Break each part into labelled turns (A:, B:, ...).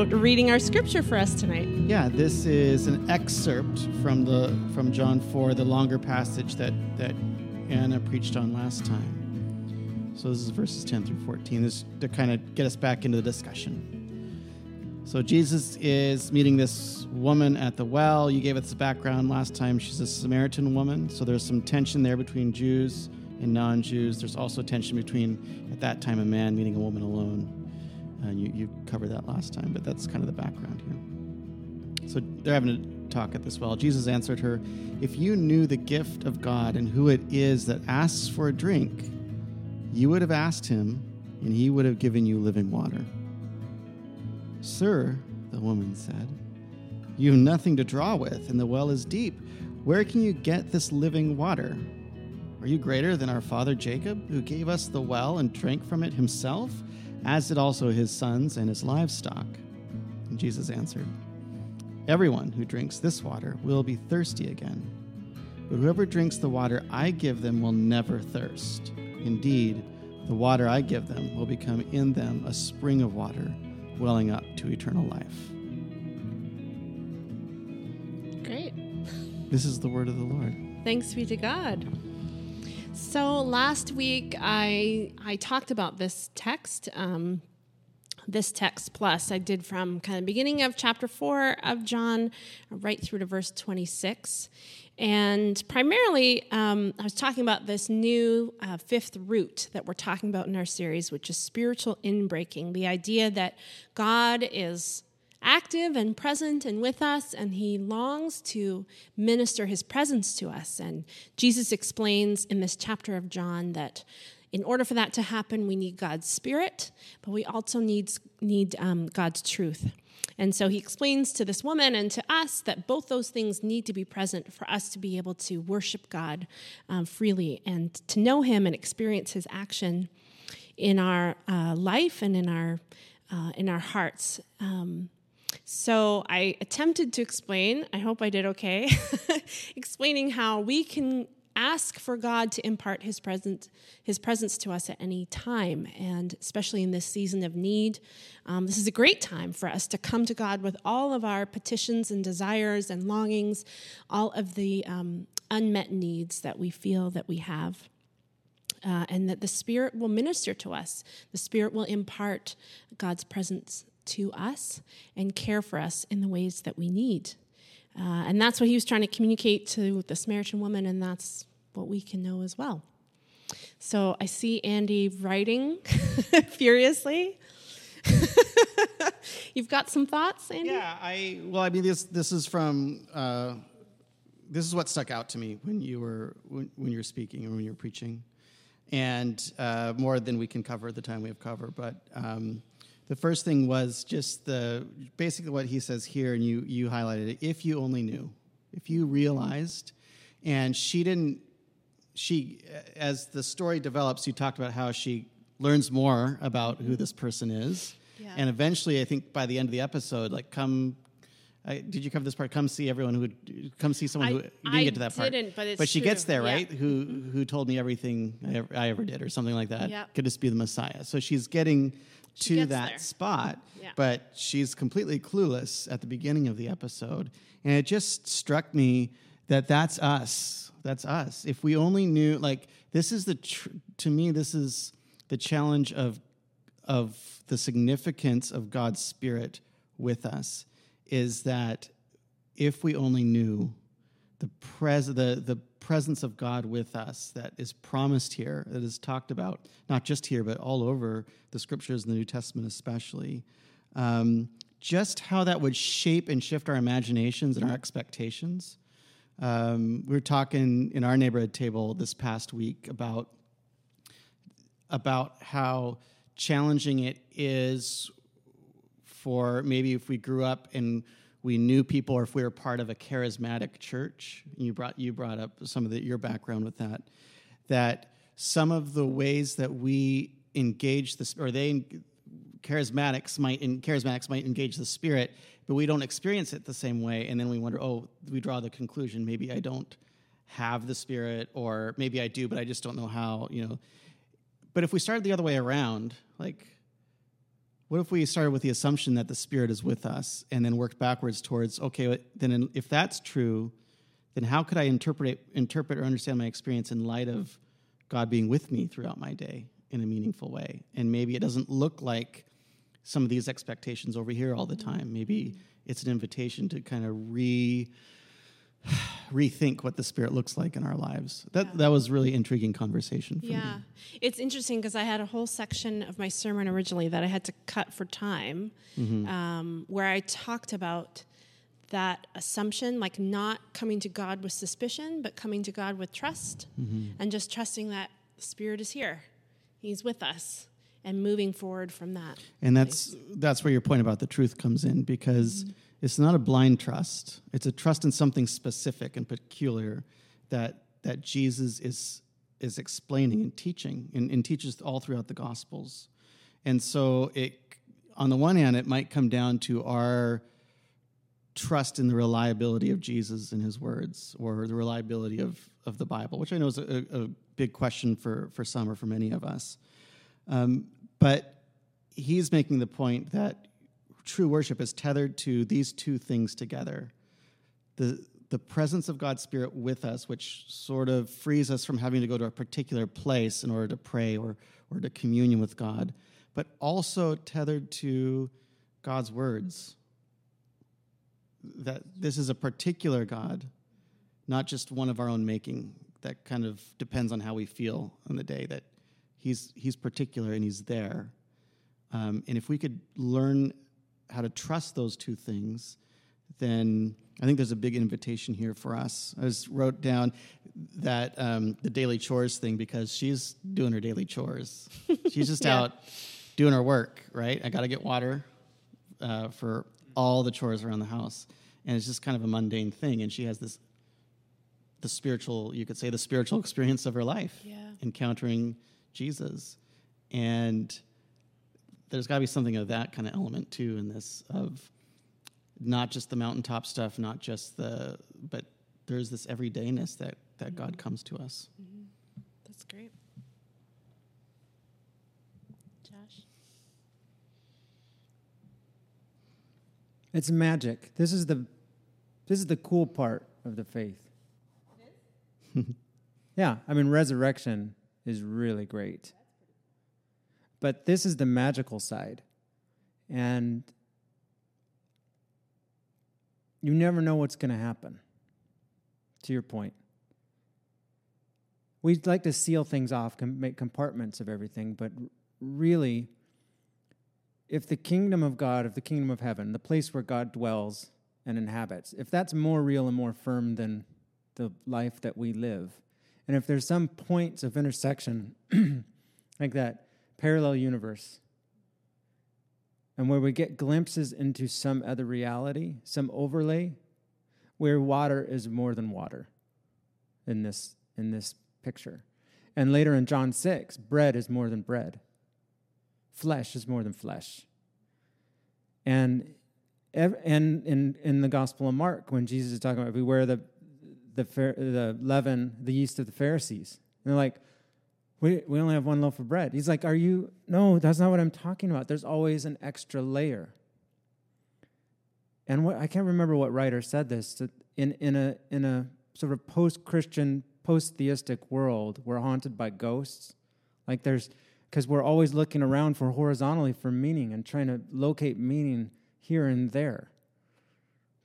A: about reading our scripture for us tonight?
B: Yeah, this is an excerpt from the from John 4, the longer passage that that Anna preached on last time. So this is verses 10 through 14. This to kind of get us back into the discussion. So Jesus is meeting this woman at the well. You gave us the background last time. She's a Samaritan woman, so there's some tension there between Jews and non-Jews. There's also tension between at that time a man meeting a woman alone. And you, you covered that last time, but that's kind of the background here. So they're having a talk at this well. Jesus answered her, If you knew the gift of God and who it is that asks for a drink, you would have asked him, and he would have given you living water. Sir, the woman said, You have nothing to draw with, and the well is deep. Where can you get this living water? Are you greater than our father Jacob, who gave us the well and drank from it himself, as did also his sons and his livestock? And Jesus answered, Everyone who drinks this water will be thirsty again. But whoever drinks the water I give them will never thirst. Indeed, the water I give them will become in them a spring of water welling up to eternal life.
A: Great.
B: This is the word of the Lord.
A: Thanks be to God. So last week I I talked about this text, um, this text plus I did from kind of beginning of chapter four of John right through to verse twenty six, and primarily um, I was talking about this new uh, fifth root that we're talking about in our series, which is spiritual inbreaking. The idea that God is active and present and with us, and he longs to minister his presence to us. And Jesus explains in this chapter of John that in order for that to happen, we need God's Spirit, but we also need, need um, God's truth. And so he explains to this woman and to us that both those things need to be present for us to be able to worship God um, freely and to know him and experience his action in our uh, life and in our, uh, in our hearts. Um, so I attempted to explain, I hope I did okay, explaining how we can ask for God to impart his presence his presence to us at any time and especially in this season of need. Um, this is a great time for us to come to God with all of our petitions and desires and longings all of the um, unmet needs that we feel that we have uh, and that the spirit will minister to us. The spirit will impart God's presence to us and care for us in the ways that we need. Uh, and that's what he was trying to communicate to the Samaritan woman, and that's what we can know as well. So I see Andy writing furiously. You've got some thoughts, Andy?
B: Yeah, I well, I mean, this this is from uh, this is what stuck out to me when you were when, when you were speaking and when you were preaching, and uh, more than we can cover the time we have cover. But um, the first thing was just the basically what he says here, and you you highlighted it. If you only knew, if you realized, and she didn't. She, as the story develops, you talked about how she learns more about who this person is,
A: Yeah.
B: and eventually, I think by the end of the episode, like come. I, did you cover this part? Come see everyone who would come see someone
A: I-
B: who you didn't
A: I
B: get to that part.
A: but
B: but she gets there,
A: Yeah.
B: right? Who who told me everything I ever, I ever did, or something like that.
A: Yeah.
B: Could this be the Messiah? So she's getting
A: She
B: to that
A: there.
B: spot,
A: Yeah.
B: but she's completely clueless at the beginning of the episode. And it just struck me that that's us. That's us. If we only knew, like, this is the, tr- to me, this is the challenge of, of the significance of God's Spirit with us, is that if we only knew the, pres- the, the presence of God with us that is promised here, that is talked about, not just here, but all over the scriptures in the New Testament, especially, um, just how that would shape and shift our imaginations and our expectations. Um, we were talking in our neighborhood table this past week about about how challenging it is for maybe if we grew up and we knew people or if we were part of a charismatic church you brought you brought up some of the, your background with that that some of the ways that we engage this or they charismatics might in, charismatics might engage the spirit, but we don't experience it the same way, and then we wonder, oh, we draw the conclusion maybe I don't have the spirit, or maybe I do, but I just don't know how, you know. But if we started the other way around, like, what if we started with the assumption that the spirit is with us, and then worked backwards towards, okay, then if that's true, then how could I interpret interpret or understand my experience in light of God being with me throughout my day in a meaningful way? And maybe it doesn't look like some of these expectations over here all the time. Maybe it's an invitation to kind of re rethink what the spirit looks like in our lives. That yeah. that was really intriguing conversation
A: yeah.
B: Me.
A: It's interesting because I had a whole section of my sermon originally that I had to cut for time, mm-hmm. um, where I talked about that assumption, like not coming to God with suspicion, but coming to God with trust mm-hmm. and just trusting that the Spirit is here. He's with us and moving forward from that.
B: And that's that's where your point about the truth comes in because mm-hmm. It's not a blind trust. It's a trust in something specific and peculiar that that Jesus is is explaining and teaching and, and teaches all throughout the gospels. And so it on the one hand it might come down to our trust in the reliability of Jesus and his words or the reliability of, of the Bible, which I know is a, a big question for, for some or for many of us. Um, but he's making the point that true worship is tethered to these two things together the, the presence of God's Spirit with us, which sort of frees us from having to go to a particular place in order to pray or, or to communion with God, but also tethered to God's words that this is a particular God, not just one of our own making that kind of depends on how we feel on the day, that he's, he's particular and he's there. Um, and if we could learn how to trust those two things, then I think there's a big invitation here for us. I just wrote down that um, the daily chores thing because she's doing her daily chores. She's just yeah. out doing her work, right? I got to get water uh, for all the chores around the house. And it's just kind of a mundane thing. And she has this, the spiritual, you could say, the spiritual experience of her life,
A: yeah.
B: encountering Jesus. And there's got to be something of that kind of element too in this, of not just the mountaintop stuff, not just the, but there's this everydayness that, that mm-hmm. God comes to us.
A: Mm-hmm. That's great. Josh.
C: It's magic. This is the this is the cool part of the faith. yeah, I mean resurrection is really great. But this is the magical side. And you never know what's going to happen. To your point. We'd like to seal things off, make compartments of everything, but really if the kingdom of God, if the kingdom of heaven, the place where God dwells and inhabits, if that's more real and more firm than the life that we live, and if there's some points of intersection, like that parallel universe, and where we get glimpses into some other reality, some overlay, where water is more than water in this, in this picture. And later in John 6, bread is more than bread flesh is more than flesh. And and in in the Gospel of Mark, when Jesus is talking about beware the the the leaven, the yeast of the Pharisees, and they're like, we we only have one loaf of bread. He's like, are you? No, that's not what I'm talking about. There's always an extra layer. And what I can't remember what writer said this in in a in a sort of post Christian, post theistic world, we're haunted by ghosts. Like there's because we're always looking around for horizontally for meaning and trying to locate meaning here and there.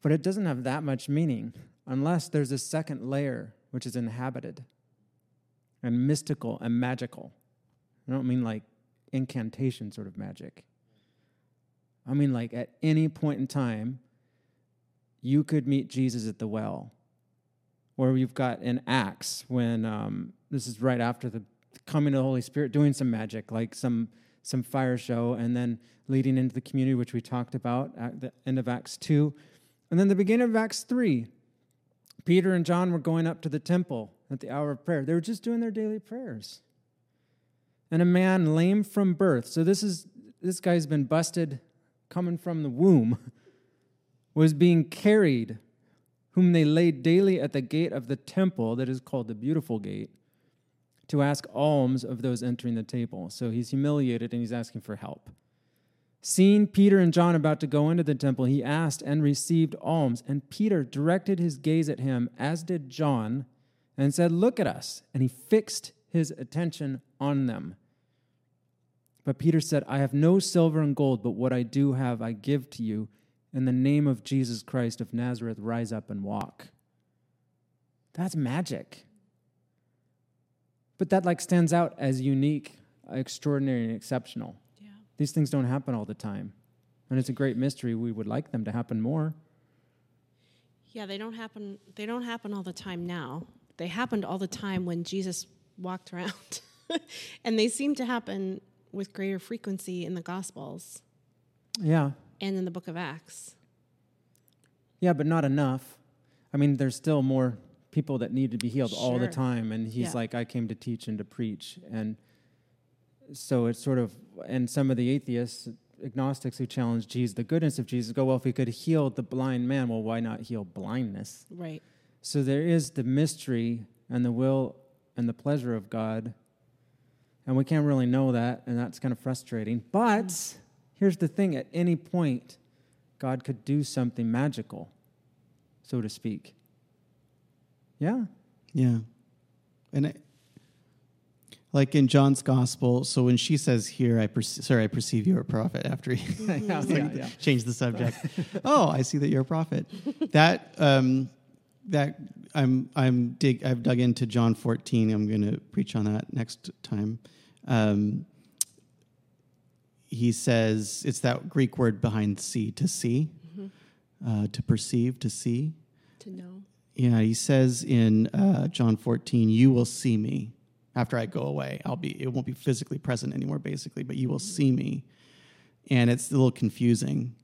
C: But it doesn't have that much meaning unless there's a second layer which is inhabited and mystical and magical. I don't mean like incantation sort of magic. I mean, like at any point in time, you could meet Jesus at the well. Or we've got in Acts when um, this is right after the coming of the Holy Spirit, doing some magic, like some some fire show, and then leading into the community, which we talked about at the end of Acts 2. And then the beginning of Acts 3, Peter and John were going up to the temple at the hour of prayer. They were just doing their daily prayers. And a man lame from birth. So this is this guy's been busted coming from the womb, was being carried, whom they laid daily at the gate of the temple that is called the Beautiful Gate, to ask alms of those entering the table. So he's humiliated and he's asking for help. Seeing Peter and John about to go into the temple, he asked and received alms. And Peter directed his gaze at him, as did John, and said, Look at us. And he fixed his attention on them. But Peter said, I have no silver and gold, but what I do have I give to you. In the name of Jesus Christ of Nazareth, rise up and walk. That's magic. But that like stands out as unique, extraordinary, and exceptional. These things don't happen all the time. And it's a great mystery. We would like them to happen more.
A: Yeah, they don't happen they don't happen all the time now. They happened all the time when Jesus walked around. and they seem to happen with greater frequency in the gospels
C: Yeah.
A: and in the book of Acts.
C: Yeah, but not enough. I mean, there's still more people that need to be healed all the time. And he's
A: Yeah.
C: like, I came to teach and to preach. And so it's sort of, and some of the atheists, agnostics who challenge Jesus, the goodness of Jesus, go, well, if he could heal the blind man, well, why not heal blindness?
A: Right.
C: So there is the mystery and the will and the pleasure of God. And we can't really know that, and that's kind of frustrating. But here's the thing at any point, God could do something magical, so to speak. Yeah.
B: Yeah. And I, like in John's gospel, so when she says here, I perce- sorry, I perceive you're a prophet after he
C: yeah, yeah, yeah.
B: changed the subject. oh, I see that you're a prophet. That um, that I'm I'm dig I've dug into John 14. I'm going to preach on that next time. Um, he says it's that Greek word behind see to see, uh, to perceive, to see.
A: To know.
B: Yeah, he says in uh, John 14, "You will see me after I go away. I'll be. It won't be physically present anymore, basically, but you will see me." And it's a little confusing.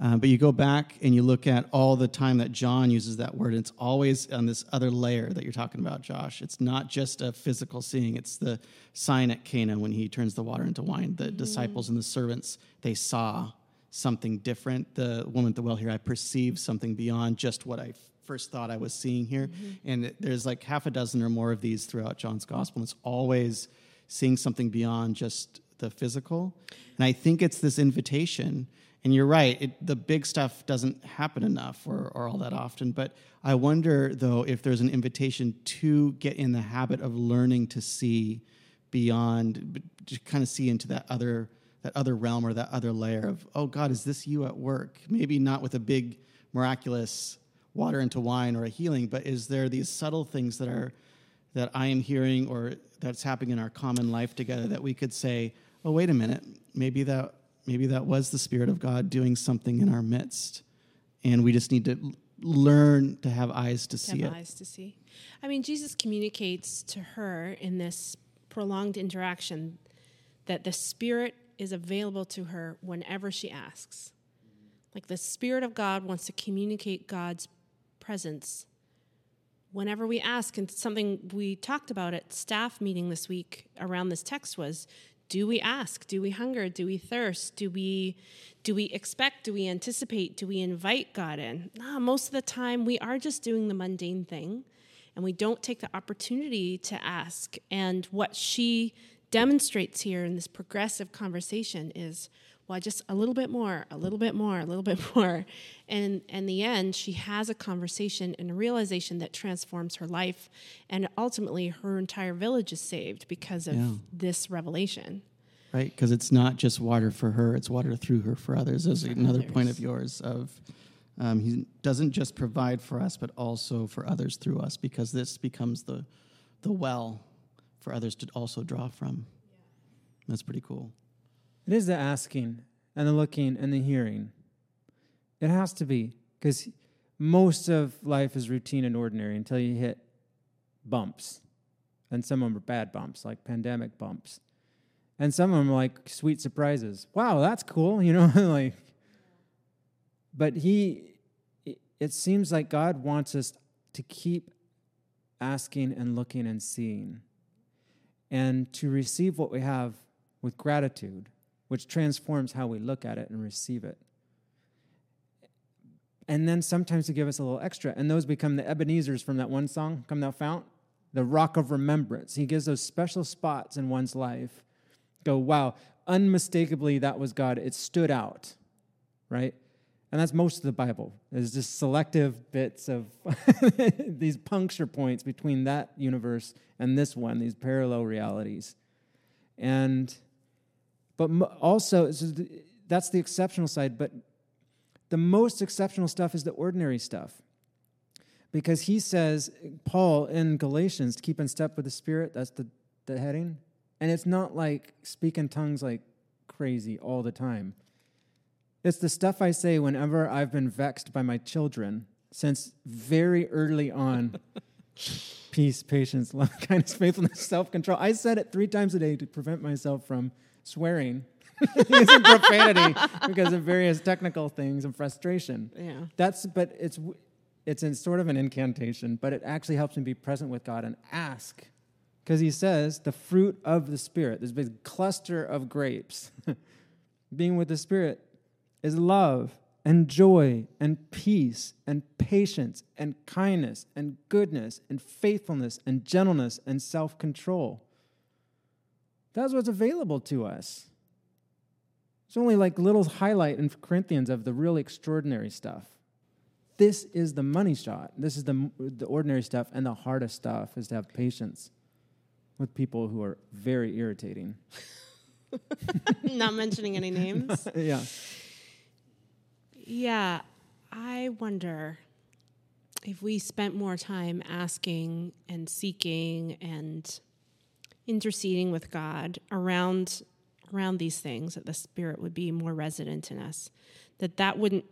B: Uh, but you go back and you look at all the time that John uses that word, and it's always on this other layer that you're talking about, Josh. It's not just a physical seeing; it's the sign at Cana when he turns the water into wine. The disciples and the servants they saw something different. The woman at the well here, I perceived something beyond just what I first thought I was seeing here. Mm-hmm. And there's like half a dozen or more of these throughout John's gospel. And it's always seeing something beyond just the physical. And I think it's this invitation. And you're right, it, the big stuff doesn't happen enough or, or all that often. But I wonder, though, if there's an invitation to get in the habit of learning to see beyond, to kind of see into that other that other realm or that other layer of, oh God, is this you at work? Maybe not with a big miraculous water into wine or a healing, but is there these subtle things that are that I am hearing or that's happening in our common life together that we could say, oh wait a minute, maybe that maybe that was the Spirit of God doing something in our midst. And we just need to learn to have eyes to
A: To
B: see
A: have
B: it.
A: eyes to see. I mean, Jesus communicates to her in this prolonged interaction that the Spirit is available to her whenever she asks. Like the Spirit of God wants to communicate God's presence whenever we ask. And something we talked about at staff meeting this week around this text was do we ask? Do we hunger? Do we thirst? Do we do we expect? Do we anticipate? Do we invite God in? Most of the time we are just doing the mundane thing and we don't take the opportunity to ask. And what she demonstrates here in this progressive conversation is well just a little bit more a little bit more a little bit more and in the end she has a conversation and a realization that transforms her life and ultimately her entire village is saved because of
B: Yeah.
A: this revelation
B: right? Because it's not just water for her; it's water through her for others. There's another point of yours of um, he doesn't just provide for us, but also for others through us, because this becomes the the well for others to also draw from. That's pretty cool.
C: It is the asking and the looking and the hearing. It has to be because most of life is routine and ordinary until you hit bumps. And some of them are bad bumps, like pandemic bumps. And some of them are like sweet surprises. Wow, that's cool, you know, like. But he, it- it seems like God wants us to keep asking and looking and seeing and to receive what we have with gratitude which transforms how we look at it and receive it. And then sometimes to give us a little extra, and those become the Ebenezers from that one song, Come Thou Fount, the rock of remembrance. He gives those special spots in one's life. Go, wow, unmistakably that was God. It stood out, right? And that's most of the Bible. Is just selective bits of these puncture points between that universe and this one, these parallel realities. And but also that's the exceptional side, but the most exceptional stuff is the ordinary stuff. Because he says, Paul in Galatians, to keep in step with the Spirit, that's the, the heading. And it's not like speaking tongues like crazy all the time. It's the stuff I say whenever I've been vexed by my children since very early on. Peace, patience, love, kindness, faithfulness, self control. I said it three times a day to prevent myself from swearing, using profanity because of various technical things and frustration.
A: Yeah.
C: That's, but it's, it's in sort of an incantation, but it actually helps me be present with God and ask. Because he says the fruit of the Spirit, this big cluster of grapes, being with the Spirit is love and joy and peace and patience and kindness and goodness and faithfulness and gentleness and self control. That's what's available to us. It's only like little highlight in Corinthians of the really extraordinary stuff. This is the money shot. This is the, the ordinary stuff, and the hardest stuff is to have patience with people who are very irritating.
A: Not mentioning any names.
C: yeah.
A: Yeah, I wonder if we spent more time asking and seeking and interceding with God around around these things that the spirit would be more resident in us that that wouldn't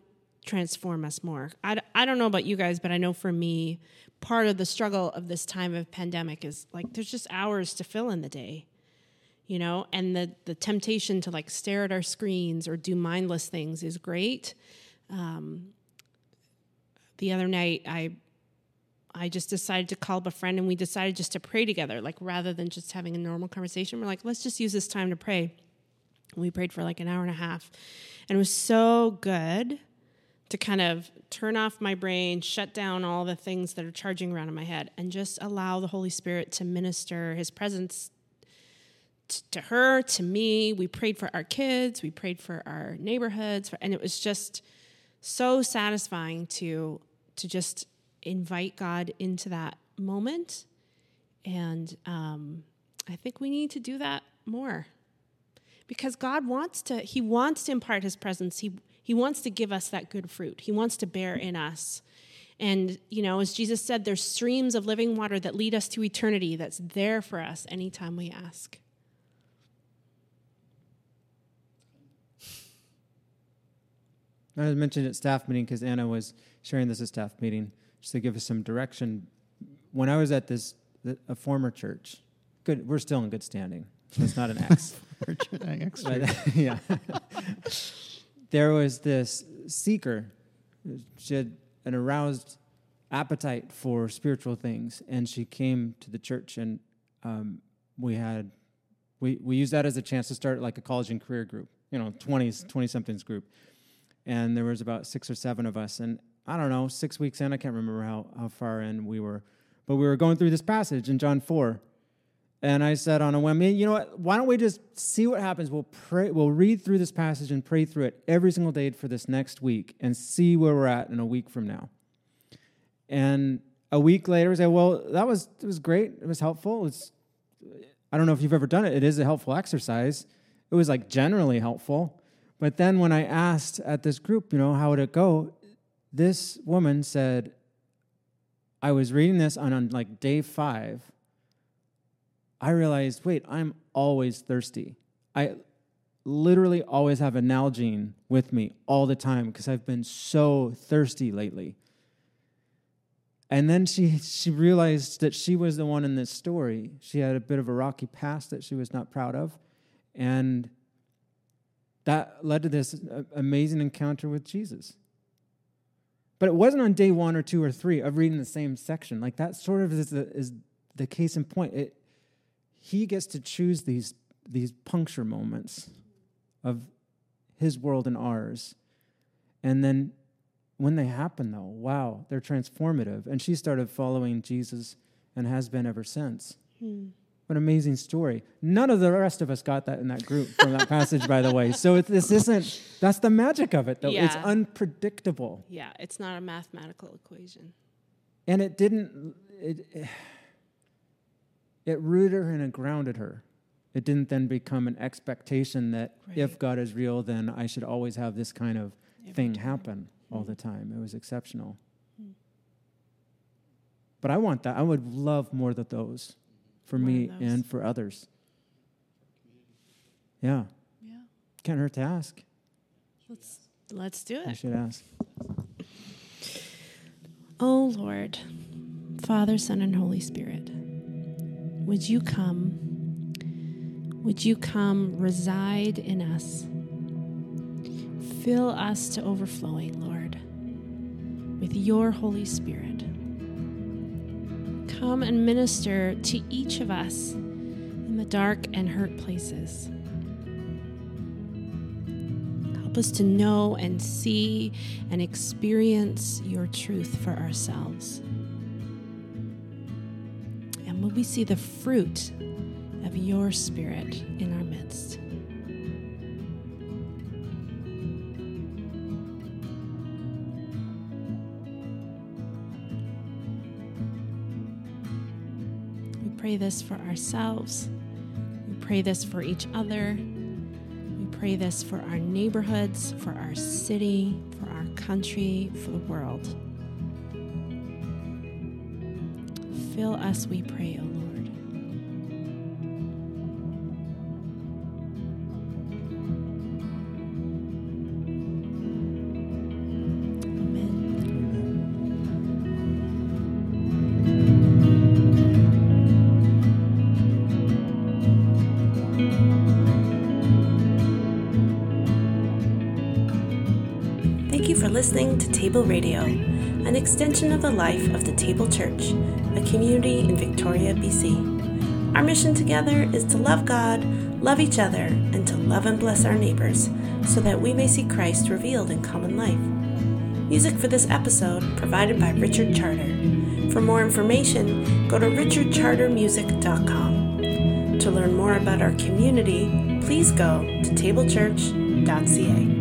A: transform us more. I, I don't know about you guys but i know for me part of the struggle of this time of pandemic is like there's just hours to fill in the day you know? And the the temptation to like stare at our screens or do mindless things is great. Um, the other night, I I just decided to call up a friend and we decided just to pray together, like rather than just having a normal conversation. We're like, let's just use this time to pray. we prayed for like an hour and a half. And it was so good to kind of turn off my brain, shut down all the things that are charging around in my head, and just allow the Holy Spirit to minister his presence to her, to me. We prayed for our kids, we prayed for our neighborhoods, and it was just so satisfying to to just invite God into that moment. And um, I think we need to do that more because God wants to, He wants to impart His presence. He, he wants to give us that good fruit, He wants to bear in us. And, you know, as Jesus said, there's streams of living water that lead us to eternity that's there for us anytime we ask.
C: I mentioned at staff meeting because Anna was sharing this at staff meeting just to give us some direction. When I was at this a former church, good, we're still in good standing. It's not an X. but, yeah. there was this seeker. She had an aroused appetite for spiritual things, and she came to the church, and um, we had we we used that as a chance to start like a college and career group, you know, twenties, twenty somethings group and there was about six or seven of us. And I don't know, six weeks in, I can't remember how, how far in we were, but we were going through this passage in John 4. And I said on a whim, you know what? Why don't we just see what happens? We'll pray. We'll read through this passage and pray through it every single day for this next week, and see where we're at in a week from now. And a week later, we say, "Well, that was it was great. It was helpful. It's I don't know if you've ever done it. It is a helpful exercise. It was like generally helpful. But then when I asked at this group, you know, how would it go? This woman said, I was reading this on, on like day five. I realized, wait, I'm always thirsty. I literally always have a Nalgene with me all the time because I've been so thirsty lately. And then she she realized that she was the one in this story. She had a bit of a rocky past that she was not proud of. And that led to this uh, amazing encounter with Jesus. But it wasn't on day one or two or three of reading the same section. Like that sort of is the, is the case in point. It, he gets to choose these, these puncture moments of his world and ours. And then when they happen, though, wow, they're transformative. And she started following Jesus and has been ever since.
A: Hmm.
C: What an amazing story. None of the rest of us got that in that group from that passage, by the way. So it, this isn't, that's the magic of it, though. It's unpredictable.
A: Yeah, it's not a mathematical equation.
C: And it didn't, it, it rooted her and it grounded her. It didn't then become an expectation that if God is real, then I should always have this kind of
A: Every
C: thing
A: time.
C: happen all
A: Hmm.
C: the time. It was exceptional.
A: Hmm.
C: But I want that. I would love more of those for me and for others. Yeah.
A: Yeah.
C: Can't hurt to ask.
A: Let's let's do it.
C: I should ask.
A: Oh Lord, Father, Son, and Holy Spirit, would you come? Would you come reside in us? Fill us to overflowing, Lord, with your Holy Spirit. Come and minister to each of us in the dark and hurt places. Help us to know and see and experience your truth for ourselves. And will we see the fruit of your spirit in pray this for ourselves. We pray this for each other. We pray this for our neighborhoods, for our city, for our country, for the world. Fill us, we pray,
D: Table Radio, an extension of the life of the Table Church, a community in Victoria, BC. Our mission together is to love God, love each other, and to love and bless our neighbors so that we may see Christ revealed in common life. Music for this episode provided by Richard Charter. For more information, go to richardchartermusic.com. To learn more about our community, please go to tablechurch.ca.